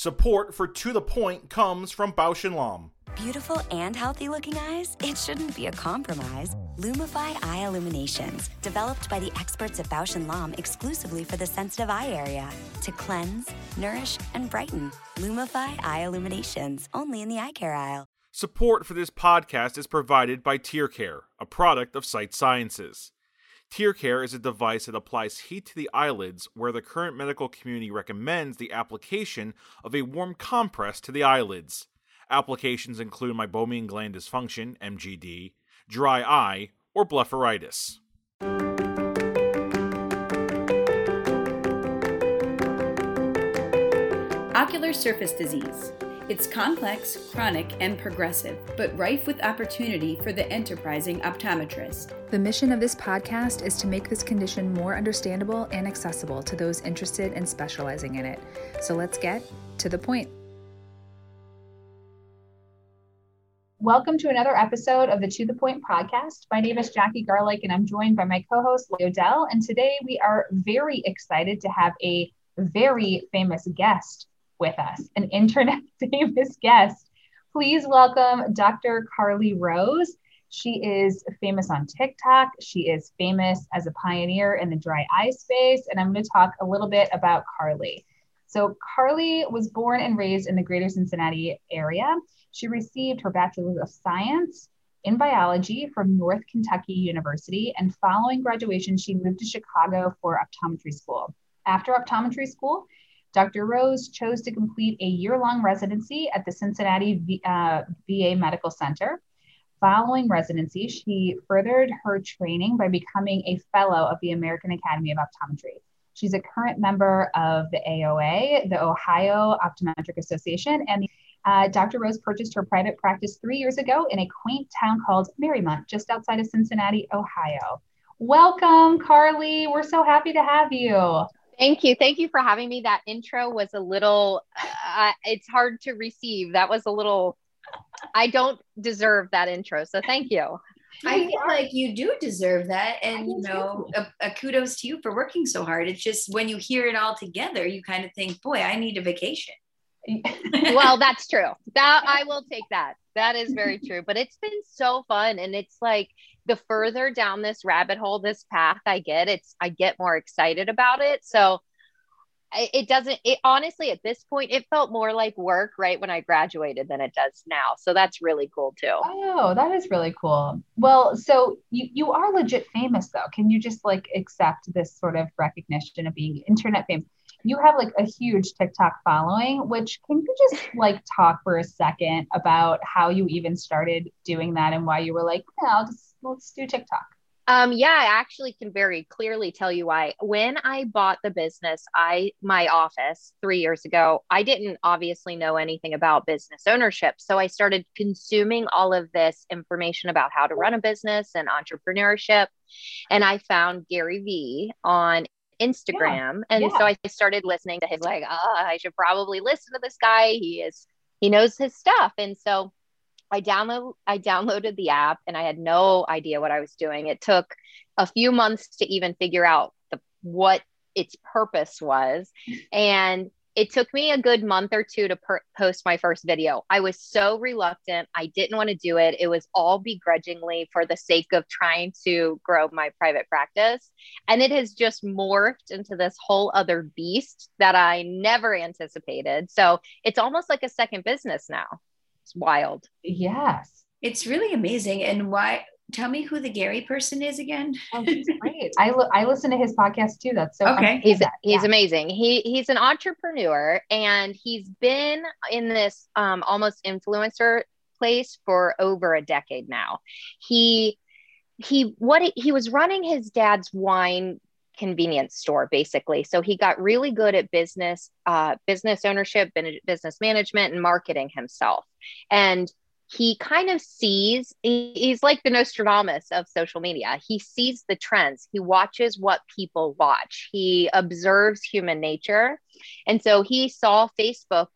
Support for To The Point comes from Bausch & Lomb. Beautiful and healthy looking eyes? It shouldn't be a compromise. Lumify Eye Illuminations, developed by the experts at Bausch & Lomb exclusively for the sensitive eye area. To cleanse, nourish, and brighten. Lumify Eye Illuminations, only in the eye care aisle. Support for this podcast is provided by TearCare, a product of Sight Sciences. TearCare is a device that applies heat to the eyelids where the current medical community recommends the application of a warm compress to the eyelids. Applications include meibomian gland dysfunction, MGD, dry eye, or blepharitis. Ocular surface disease. It's complex, chronic, and progressive, but rife with opportunity for the enterprising optometrist. The mission of this podcast is to make this condition more understandable and accessible to those interested in specializing in it. So let's get to the point. Welcome to another episode of the To the Point podcast. My name is Jackie Garlich, and I'm joined by my co host, Leo Dell. And today we are very excited to have a very famous guest with us, an internet famous guest. Please welcome Dr. Carly Rose. She is famous on TikTok. She is famous as a pioneer in the dry eye space. And I'm going to talk a little bit about Carly. So, Carly was born and raised in the greater Cincinnati area. She received her Bachelor of Science in biology from North Kentucky University. And following graduation, she moved to Chicago for optometry school. After optometry school, Dr. Rose chose to complete a year long residency at the Cincinnati v, uh, VA Medical Center. Following residency, she furthered her training by becoming a fellow of the American Academy of Optometry. She's a current member of the AOA, the Ohio Optometric Association, and uh, Dr. Rose purchased her private practice three years ago in a quaint town called Mariemont, just outside of Cincinnati, Ohio. Welcome, Carly. We're so happy to have you. Thank you. Thank you for having me. That intro was a little, uh, it's hard to receive. That was a little, I don't deserve that intro. So thank you. I feel like you do deserve that. And, you know, a, a kudos to you for working so hard. It's just when you hear it all together, you kind of think, boy, I need a vacation. well, that's true. That I will take that. That is very true. But it's been so fun. And it's like the further down this rabbit hole, this path I get, it's I get more excited about it. So it doesn't it honestly at this point it felt more like work right when i graduated than it does now. So that's really cool too. Oh that is really cool. Well so you you are legit famous though. Can you just like accept this sort of recognition of being internet famous? You have like a huge tiktok following which can you just like talk for a second about how you even started doing that and why you were like yeah i'll just let's do tiktok um, yeah, I actually can very clearly tell you why. When I bought the business, I my office three years ago, I didn't obviously know anything about business ownership. So I started consuming all of this information about how to run a business and entrepreneurship. And I found Gary Vee on Instagram. Yeah. And yeah. so I started listening to his like, oh, I should probably listen to this guy. He is he knows his stuff. And so I download I downloaded the app and I had no idea what I was doing. It took a few months to even figure out the what its purpose was and it took me a good month or two to per- post my first video. I was so reluctant. I didn't want to do it. It was all begrudgingly for the sake of trying to grow my private practice. And it has just morphed into this whole other beast that I never anticipated. So it's almost like a second business now. It's wild. Yes. It's really amazing. And why? Tell me who the Gary person is again. Oh, he's great. I, lo- I listen to his podcast too. That's so okay. He's he's yeah. amazing. He he's an entrepreneur and he's been in this um, almost influencer place for over a decade now. He he what he, he was running his dad's wine convenience store basically. So he got really good at business uh, business ownership business management and marketing himself. And he kind of sees he's like the nostradamus of social media. He sees the trends. He watches what people watch. He observes human nature. And so he saw facebook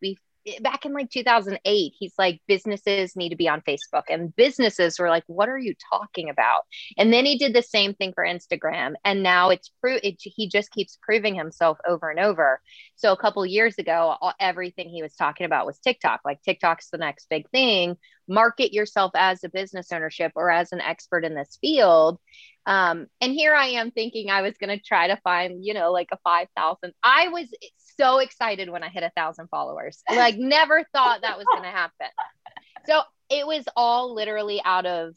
back in like 2008 he's like businesses need to be on facebook. And businesses were like what are you talking about? And then he did the same thing for instagram and now it's pro- it, he just keeps proving himself over and over. So a couple years ago all, everything he was talking about was tiktok. Like tiktok's the next big thing. Market yourself as a business ownership or as an expert in this field. Um, and here i am thinking i was going to try to find you know like a 5000 i was so excited when I hit a thousand followers. Like, never thought that was going to happen. So it was all literally out of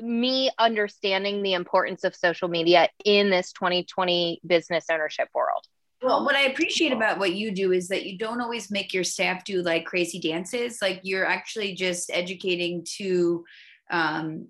me understanding the importance of social media in this 2020 business ownership world. Well, what I appreciate about what you do is that you don't always make your staff do like crazy dances. Like you're actually just educating to, um,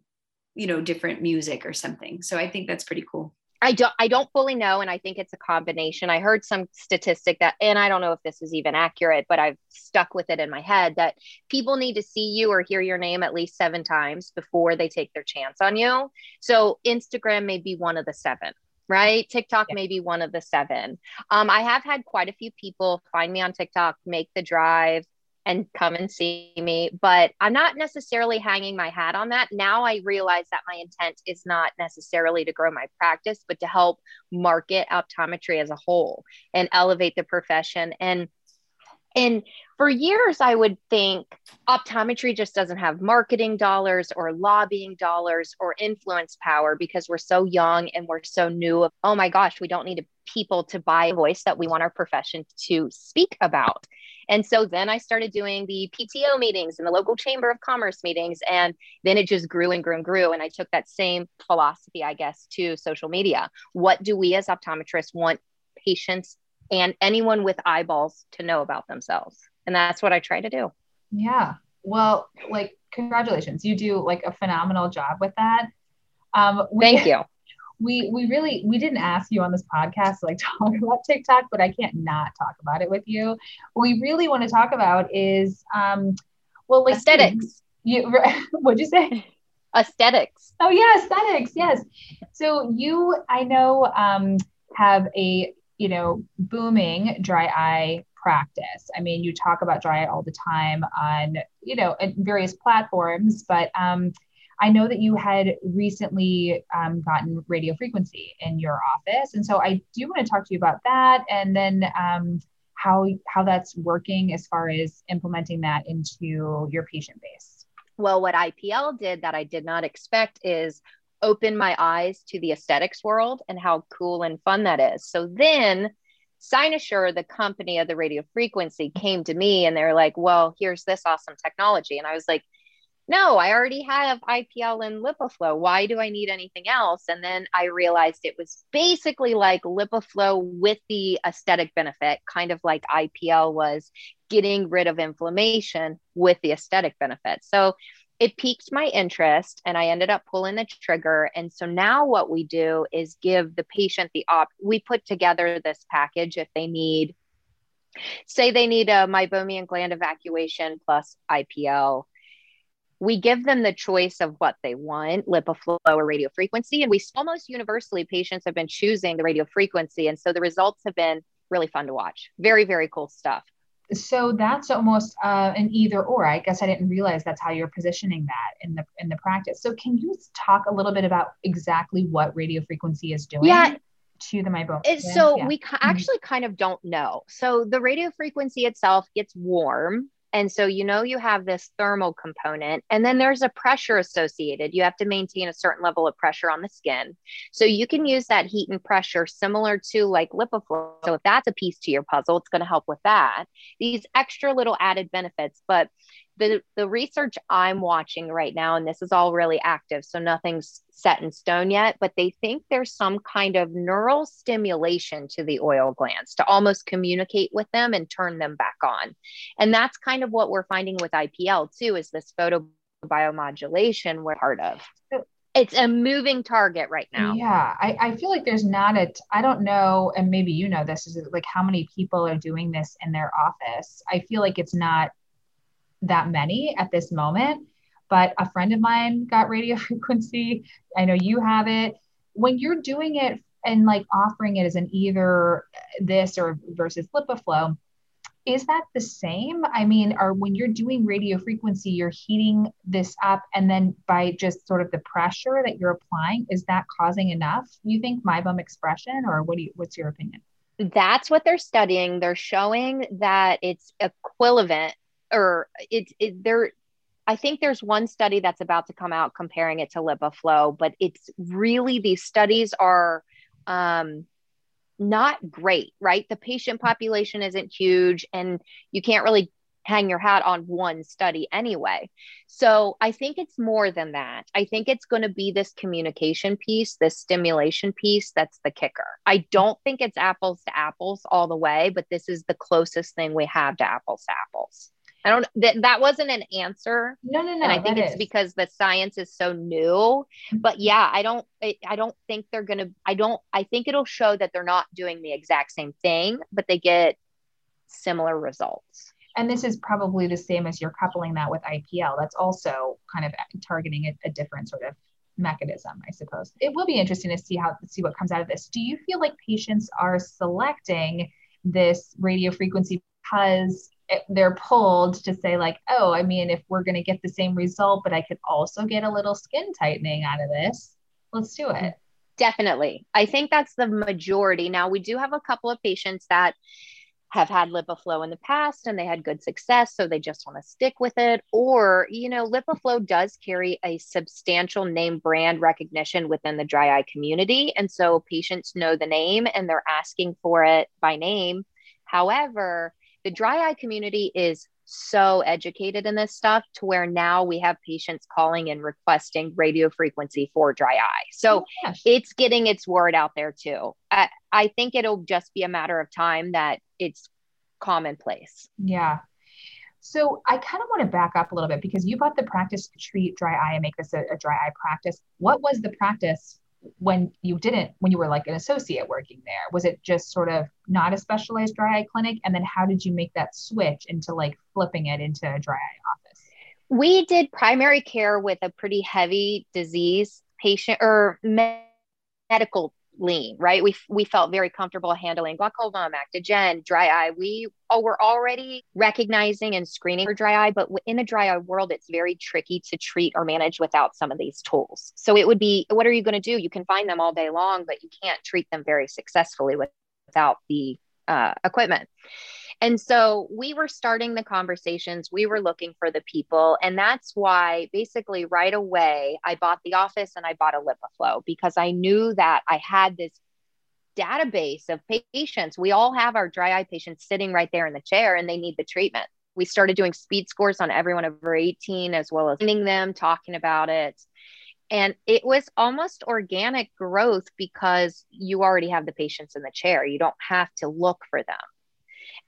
you know, different music or something. So I think that's pretty cool. I don't I don't fully know and I think it's a combination. I heard some statistic that and I don't know if this is even accurate, but I've stuck with it in my head that people need to see you or hear your name at least 7 times before they take their chance on you. So Instagram may be one of the 7 right? TikTok yeah. may be one of the seven. Um, I have had quite a few people find me on TikTok, make the drive, and come and see me. But I'm not necessarily hanging my hat on that. Now I realize that my intent is not necessarily to grow my practice, but to help market optometry as a whole and elevate the profession. And and for years, I would think optometry just doesn't have marketing dollars or lobbying dollars or influence power because we're so young and we're so new. Oh my gosh, we don't need people to buy a voice that we want our profession to speak about. And so then I started doing the PTO meetings and the local chamber of commerce meetings. And then it just grew and grew and grew. And I took that same philosophy, I guess, to social media. What do we as optometrists want patients and anyone with eyeballs to know about themselves? And that's what I try to do. Yeah. Well, like, congratulations. You do like a phenomenal job with that. Um, we, Thank you we we really we didn't ask you on this podcast to like talk about TikTok, but I can't not talk about it with you. What we really want to talk about is um well like aesthetics. You, what'd you say? Aesthetics. Oh yeah, aesthetics. Yes. So you I know um have a you know booming dry eye practice. I mean, you talk about dry eye all the time on you know various platforms, but um I know that you had recently um, gotten radio frequency in your office, and so I do want to talk to you about that, and then um, how how that's working as far as implementing that into your patient base. Well, what IPL did that I did not expect is open my eyes to the aesthetics world and how cool and fun that is. So then Cynosure, the company of the radio frequency, came to me and they're like, well, here's this awesome technology. And I was like, no, I already have IPL and LipiFlow. Why do I need anything else? And then I realized it was basically like LipiFlow with the aesthetic benefit, kind of like IPL was getting rid of inflammation with the aesthetic benefit. So it piqued my interest and I ended up pulling the trigger. And so now what we do is give the patient the op. We put together this package if they need, say, they need a meibomian gland evacuation plus IPL we give them the choice of what they want LipiFlow or radio frequency and we almost universally patients have been choosing the radio frequency and so the results have been really fun to watch. Very very cool stuff. So that's almost uh, an either or. I guess i didn't realize that's how you're positioning that in the in the practice. So can you talk a little bit about exactly what radio frequency is doing yeah. to the meibomian? So yeah. we mm-hmm. actually kind of don't know. So the radio frequency itself gets warm and so you know you have this thermal component, and then there's a pressure associated. You have to maintain a certain level of pressure on the skin. So you can use that heat and pressure similar to like LipiFlow. So if that's a piece to your puzzle, it's going to help with that. These extra little added benefits, but the the research I'm watching right now, and this is all really active, so nothing's set in stone yet, but they think there's some kind of neural stimulation to the oil glands to almost communicate with them and turn them back on. And that's kind of what we're finding with IPL too, is this photobiomodulation we're part of. It's a moving target right now. Yeah, I, I feel like there's not a, I don't know, and maybe you know this, is like how many people are doing this in their office. I feel like it's not that many at this moment, but a friend of mine got radio frequency. I know you have it. When you're doing it and like offering it as an either this or versus LipiFlow, is that the same? I mean, or when you're doing radio frequency, you're heating this up, and then by just sort of the pressure that you're applying, is that causing enough? You think meibum expression, or what do you? What's your opinion? That's what they're studying. They're showing that it's equivalent, or it's it, they're. I think there's one study that's about to come out comparing it to LipiFlow, but it's really these studies are um, not great, right? The patient population isn't huge and you can't really hang your hat on one study anyway. So I think it's more than that. I think it's going to be this communication piece, this stimulation piece that's the kicker. I don't think it's apples to apples all the way, but this is the closest thing we have to apples to apples. I don't that that wasn't an answer. No, no, no. And I think it's is. because the science is so new. But mm-hmm. yeah, I don't I, I don't think they're gonna I don't I think it'll show that they're not doing the exact same thing, but they get similar results. And this is probably the same as you're coupling that with IPL. That's also kind of targeting a, a different sort of mechanism, I suppose. It will be interesting to see how see what comes out of this. Do you feel like patients are selecting this radio frequency because Eh, they're pulled to say like oh i mean if we're going to get the same result but i could also get a little skin tightening out of this let's do it definitely i think that's the majority now we do have a couple of patients that have had LipiFlow in the past and they had good success, so they just want to stick with it. Or, you know, LipiFlow does carry a substantial name brand recognition within the dry eye community. And so patients know the name and they're asking for it by name. However, the dry eye community is so educated in this stuff to where now we have patients calling and requesting radio frequency for dry eye. So oh, it's getting its word out there too. I, I think it'll just be a matter of time that it's commonplace. Yeah. So I kind of want to back up a little bit because you bought the practice to treat dry eye and make this a, a dry eye practice. What was the practice when you didn't when you were like an associate working there? Was it just sort of not a specialized dry eye clinic? And then how did you make that switch into like flipping it into a dry eye office? We did primary care with a pretty heavy disease patient or medical lean, right? We, we felt very comfortable handling glaucoma, Actigen, dry eye. We oh, were already recognizing and screening for dry eye, but in a dry eye world, it's very tricky to treat or manage without some of these tools. So it would be, what are you going to do? You can find them all day long, but you can't treat them very successfully with, without the uh, equipment. And so we were starting the conversations, we were looking for the people. And that's why basically right away I bought the office and I bought a LipiFlow because I knew that I had this database of patients. We all have our dry eye patients sitting right there in the chair and they need the treatment. We started doing speed scores on everyone over 18 as well as finding them, talking about it. And it was almost organic growth because you already have the patients in the chair. You don't have to look for them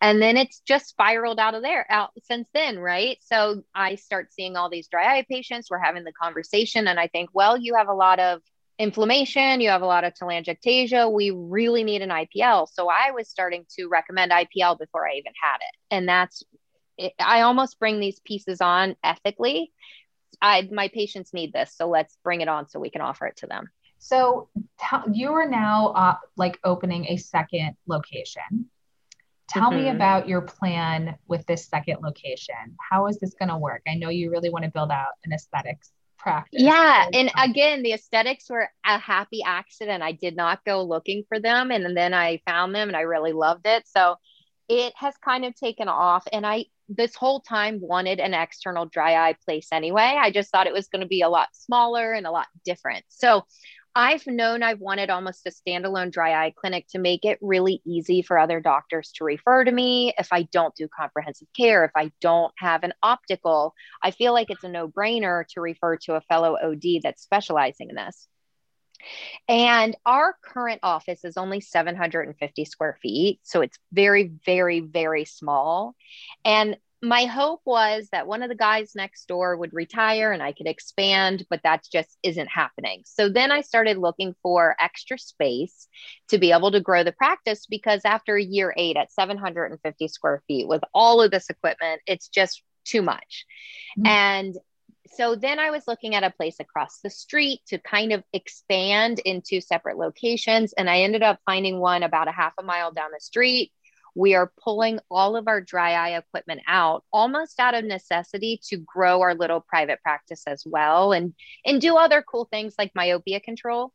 and then it's just spiraled out of there out since then right? So i start seeing all these dry eye patients. We're having the conversation and i think well you have a lot of inflammation you have a lot of telangiectasia. We really need an ipl so i was starting to recommend ipl before i even had it. And that's it, i almost bring these pieces on ethically. I my patients need this so let's bring it on so we can offer it to them. So t- you are now uh, like opening a second location Tell mm-hmm. me about your plan with this second location. How is this going to work? I know you really want to build out an aesthetics practice. Yeah. And again, the aesthetics were a happy accident. I did not go looking for them. And then I found them and I really loved it. So it has kind of taken off. And I, this whole time, wanted an external dry eye place anyway. I just thought it was going to be a lot smaller and a lot different. So I've known I've wanted almost a standalone dry eye clinic to make it really easy for other doctors to refer to me if I don't do comprehensive care, if I don't have an optical. I feel like it's a no brainer to refer to a fellow OD that's specializing in this. And our current office is only 750 square feet. So it's very, very, very small. And my hope was that one of the guys next door would retire and I could expand, but that just isn't happening. So then I started looking for extra space to be able to grow the practice because after year eight at 750 square feet with all of this equipment, it's just too much. Mm-hmm. And so then I was looking at a place across the street to kind of expand into separate locations. And I ended up finding one about a half a mile down the street we are pulling all of our dry eye equipment out almost out of necessity to grow our little private practice as well and and do other cool things like myopia control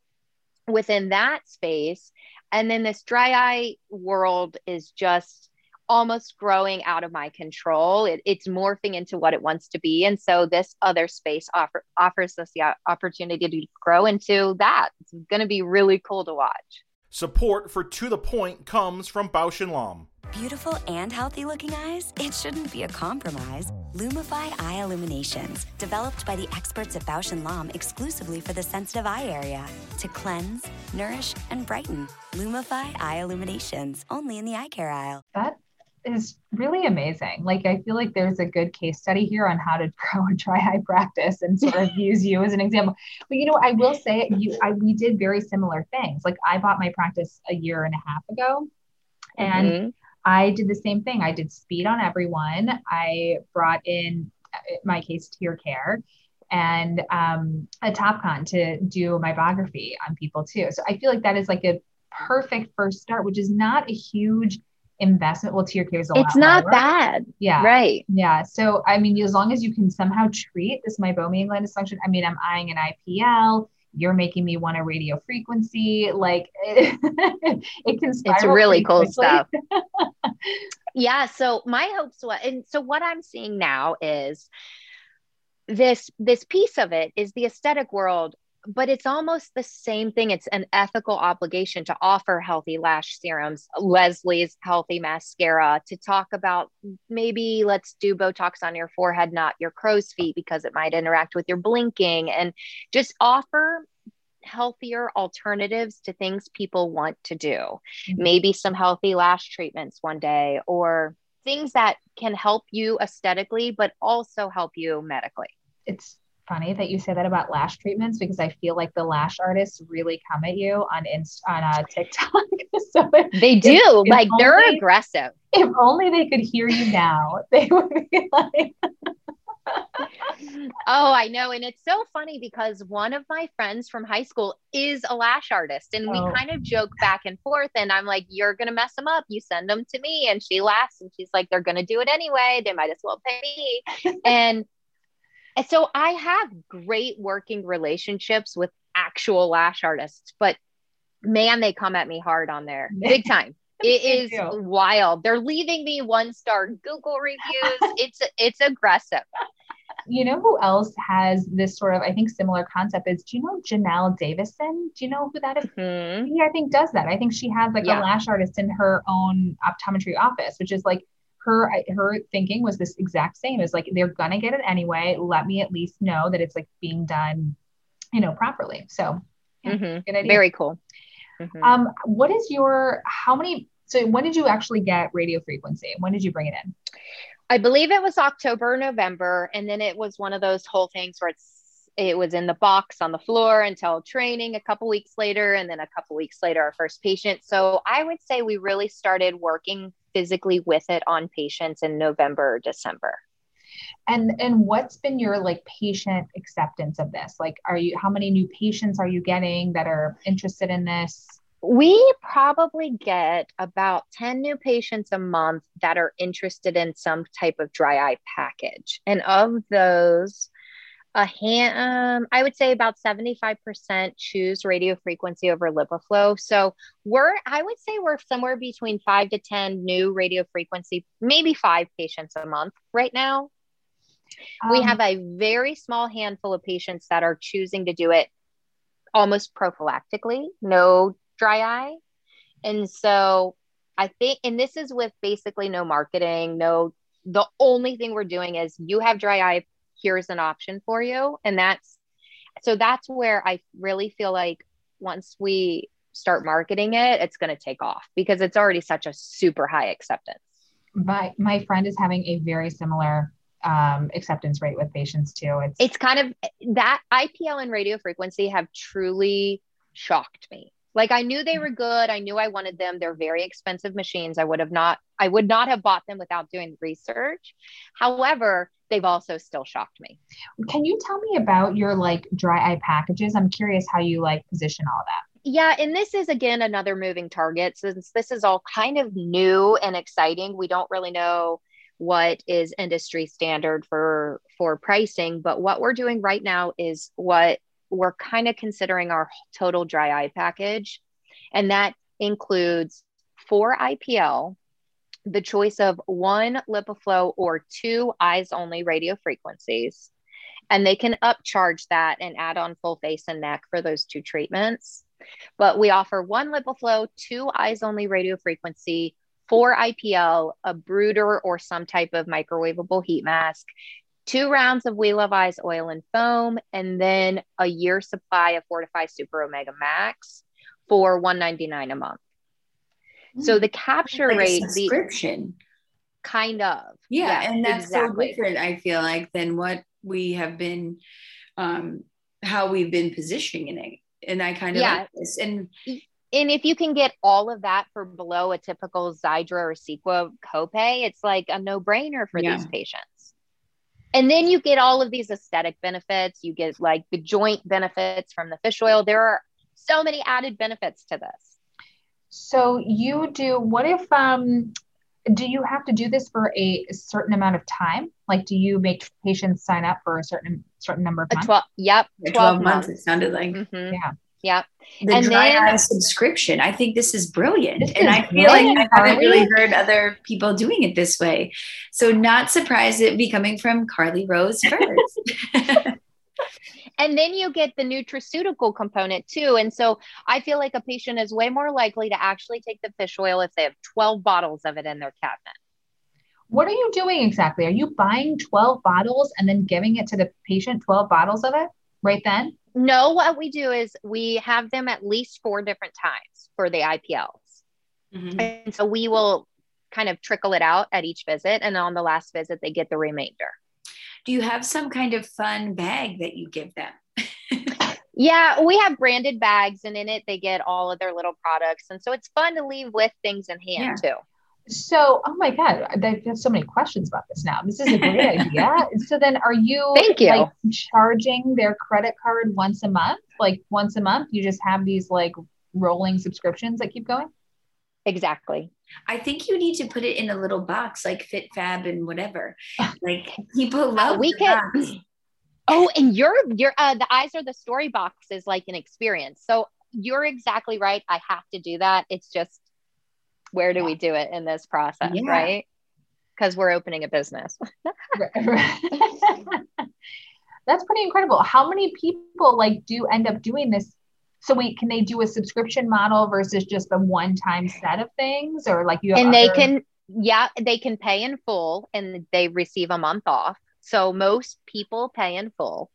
within that space. And then this dry eye world is just almost growing out of my control. It, it's morphing into what it wants to be. And so this other space offer, offers us the opportunity to grow into that. It's going to be really cool to watch Support for To The Point comes from Bausch & Lomb. Beautiful and healthy looking eyes? It shouldn't be a compromise. Lumify Eye Illuminations, developed by the experts at Bausch & Lomb exclusively for the sensitive eye area. To cleanse, nourish, and brighten. Lumify Eye Illuminations, only in the eye care aisle. That is really amazing. Like I feel like there's a good case study here on how to grow a dry eye practice and sort of use you as an example. But you know, I will say you I we did very similar things. Like I bought my practice a year and a half ago and mm-hmm. I did the same thing. I did speed on everyone. I brought in in my case TearCare and um, a TopCon to do meibography on people too. So I feel like that is like a perfect first start, which is not a huge investment. Well, TearCare is a lot. It's not bad. Yeah. Right. Yeah. So, I mean, as long as you can somehow treat this meibomian gland dysfunction, I mean, I'm eyeing an IPL. You're making me want a radio frequency. Like it, it can It's really cool quickly. stuff. yeah. So my hopes, and so what I'm seeing now is this this piece of it is the aesthetic world but it's almost the same thing. It's an ethical obligation to offer healthy lash serums, Leslie's healthy mascara, to talk about maybe let's do Botox on your forehead, not your crow's feet, because it might interact with your blinking, and just offer healthier alternatives to things people want to do. Mm-hmm. Maybe some healthy lash treatments one day, or things that can help you aesthetically, but also help you medically. It's funny that you say that about lash treatments because I feel like the lash artists really come at you on Inst- on uh, TikTok. so they do, if, like if they're aggressive. If only they could hear you now, they would be like. oh, I know. And it's so funny because one of my friends from high school is a lash artist. And oh. we kind of joke back and forth. And I'm like, you're going to mess them up. You send them to me. And she laughs and she's like, they're going to do it anyway. They might as well pay me. and and so I have great working relationships with actual lash artists, but man, they come at me hard on there big time. It is wild. They're leaving me one star Google reviews. it's it's aggressive. You know who else has this sort of I think similar concept is do you know Janelle Davison? Do you know who that is? Mm-hmm. I think does that. I think she has like yeah. a lash artist in her own optometry office, which is like her her thinking was this exact same as like they're gonna get it anyway. Let me at least know that it's like being done you know properly. So yeah, mm-hmm. very cool. Mm-hmm. um what is your how many so when did you actually get radio frequency when did you bring it in? I believe it was october november and then it was one of those whole things where it's it was in the box on the floor until training a couple weeks later and then a couple weeks later our first patient. So i would say we really started working physically with it on patients in November, or December. And and what's been your like patient acceptance of this? Like are you how many new patients are you getting that are interested in this? We probably get about 10 new patients a month that are interested in some type of dry eye package. And of those, a hand, um, I would say about 75% choose radio frequency over LipiFlow So we're, I would say we're somewhere between five to 10 new radio frequency, maybe five patients a month right now. Um, we have a very small handful of patients that are choosing to do it almost prophylactically, no dry eye. And so I think, and this is with basically no marketing, no, the only thing we're doing is you have dry eye here's an option for you. And that's so that's where i really feel like once we start marketing it it's going to take off because it's already such a super high acceptance. My my friend is having a very similar um, acceptance rate with patients too. It's it's kind of that ipl and radio frequency have truly shocked me like I knew they mm. were good. I knew I wanted them. They're very expensive machines. I would have not I would not have bought them without doing research. However, they've also still shocked me. Can you tell me about your like dry eye packages? I'm curious how you like position all that. Yeah, and this is again another moving target since this is all kind of new and exciting. We don't really know what is industry standard for for pricing, but what we're doing right now is what we're kind of considering our total dry eye package, and that includes four IPL, the choice of one LipiFlow or two eyes only radio frequencies. And they can upcharge that and add on full face and neck for those two treatments. But we offer one LipiFlow, two eyes only radio frequency, four IPL, a Bruder or some type of microwavable heat mask, two rounds of We Love Eyes oil and foam, and then a year supply of Fortify Super Omega Max for 199 a month. So the capture like rate, subscription. the kind of. Yeah, Yes, and that's exactly. so different, I feel like, than what we have been um how we've been positioning it. And I kind of Yeah. like this. And And if you can get all of that for below a typical Xiidra or Cequa copay, it's like a no brainer for Yeah. these patients. And then you get all of these aesthetic benefits. You get like the joint benefits from the fish oil. There are so many added benefits to this. So you do, what if, um, do you have to do this for a certain amount of time? Like, do you make patients sign up for a certain, certain number of A months? 12, yep, 12, 12, months, months. it sounded like. Mhm. Yeah. Yep. The And dry then- eye subscription. I think this is brilliant. This and is I feel like I haven't really heard other people doing it this way. So not surprised it be coming from Carly Rose first. And then you get the nutraceutical component too. And so I feel like a patient is way more likely to actually take the fish oil if they have 12 bottles of it in their cabinet. What are you doing exactly? Are you buying 12 bottles and then giving it to the patient, 12 bottles of it right then? No, what we do is we have them at least four different times for the IPLs. Mhm. And so we will kind of trickle it out at each visit. And on the last visit, they get the remainder. Do you have some kind of fun bag that you give them? Yeah, we have branded bags, and in it, they get all of their little products. And so it's fun to leave with things in hand too. So, oh my God, I have so many questions about this now. This is a great idea. So then are you Thank you. like charging their credit card once a month? Like once a month, you just have these like rolling subscriptions that keep going? Exactly. I think you need to put it in a little box like Fit Fab and whatever. Like people love we the can- box. Oh, and your your uh the eyes are the story box is like an experience. So you're exactly right. I have to do that. It's just where do we do it in this process, Yeah. right? Because we're opening a business. That's pretty incredible. How many people like do end up doing this? So wait, can they do a subscription model versus just a one-time set of things, or like you? Have and they other- can yeah, they can pay in full and they receive a month off. So most people pay in full.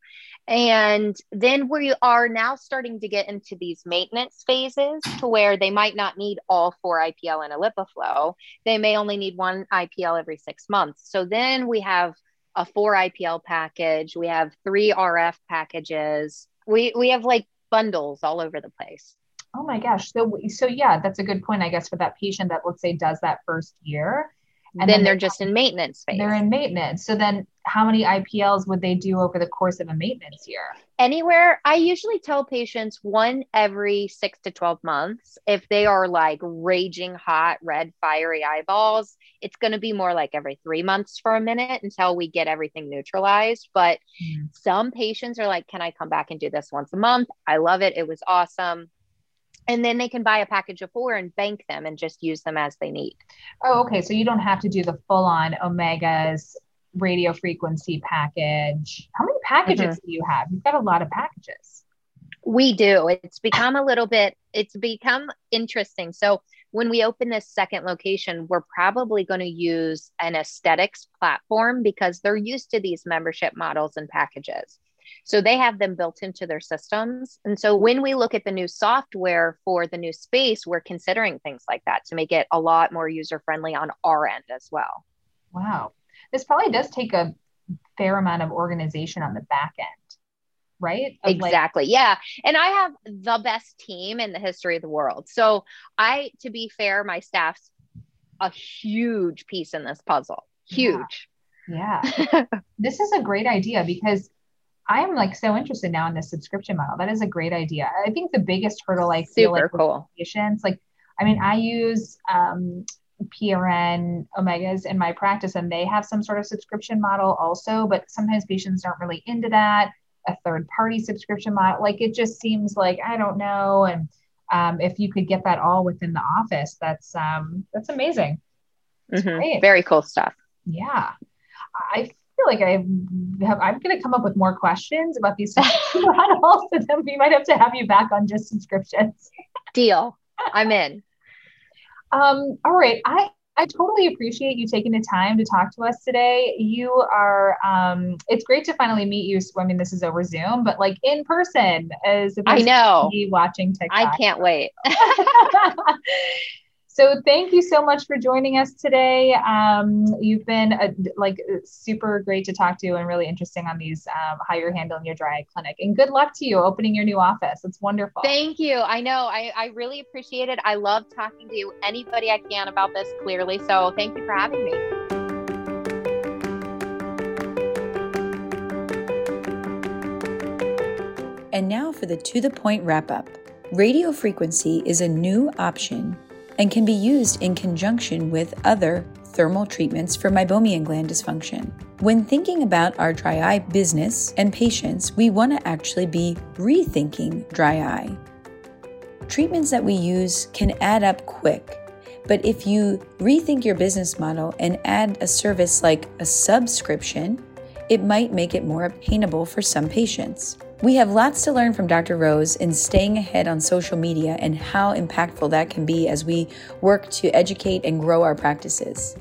And then we are now starting to get into these maintenance phases to where they might not need all four IPL and a LipiFlow. They may only need one IPL every six months. So then we have a four IPL package. We have three RF packages. We we have like bundles all over the place. Oh my gosh. So so yeah, that's a good point, I guess, for that patient that let's say does that first year. And then then they're they- just in maintenance phase. They're in maintenance. So then how many IPLs would they do over the course of a maintenance year? anywhere i usually tell patients one every six to 12 months if they are like raging hot red fiery eyeballs it's going to be more like every three months for a minute until we get everything neutralized but Mhm. some patients are like can i come back and do this once a month i love it it was awesome and then they can buy a package of four and bank them and just use them as they need Oh, okay. So you don't have to do the full on omegas radio frequency package. How many packages mm-hmm. do you have? You've got a lot of packages. We do. It's become a little bit, it's become interesting. So when we open this second location, we're probably going to use an aesthetics platform because they're used to these membership models and packages. So they have them built into their systems. And so when we look at the new software for the new space, we're considering things like that to make it a lot more user friendly on our end as well. Wow. This probably does take a fair amount of organization on the back end, right? Of, like, Exactly. yeah. And I have the best team in the history of the world. So I, to be fair, my staff's a huge piece in this puzzle. Yeah. Huge. yeah. this is a great idea because I am like so interested now in this subscription model. That is a great idea. I think the biggest hurdle I feel Super like cool. patients, like, I mean, I use um, PRN omegas in my practice, and they have some sort of subscription model also. But sometimes patients aren't really into that. A third party subscription model, like it just seems like I don't know. And um, if you could get that all within the office, that's um, that's amazing. Mhm. Very cool stuff. Yeah. I feel like I have, I'm going to come up with more questions about these models, and then we might have to have you back on just subscriptions. Deal. I'm in. Um, all right. I, I totally appreciate you taking the time to talk to us today. You are, um, it's great to finally meet you. So, I mean, this is over Zoom, but like in person as I know. to watching TikTok. I can't wait. so thank you so much for joining us today. Um, you've been a, like super great to talk to and really interesting on these um, how you're handling your dry eye clinic. And good luck to you opening your new office. It's wonderful. Thank you. I know. I, I really appreciate it. I love talking to anybody I can about this clearly. So thank you for having me. And now for the to the point wrap up. Radio frequency is a new option and can be used in conjunction with other thermal treatments for meibomian gland dysfunction. When thinking about our dry eye business and patients, we want to actually be rethinking dry eye. Treatments that we use can add up quick, but if you rethink your business model and add a service like a subscription, it might make it more obtainable for some patients. We have lots to learn from Dr. Rose in staying ahead on social media and how impactful that can be as we work to educate and grow our practices.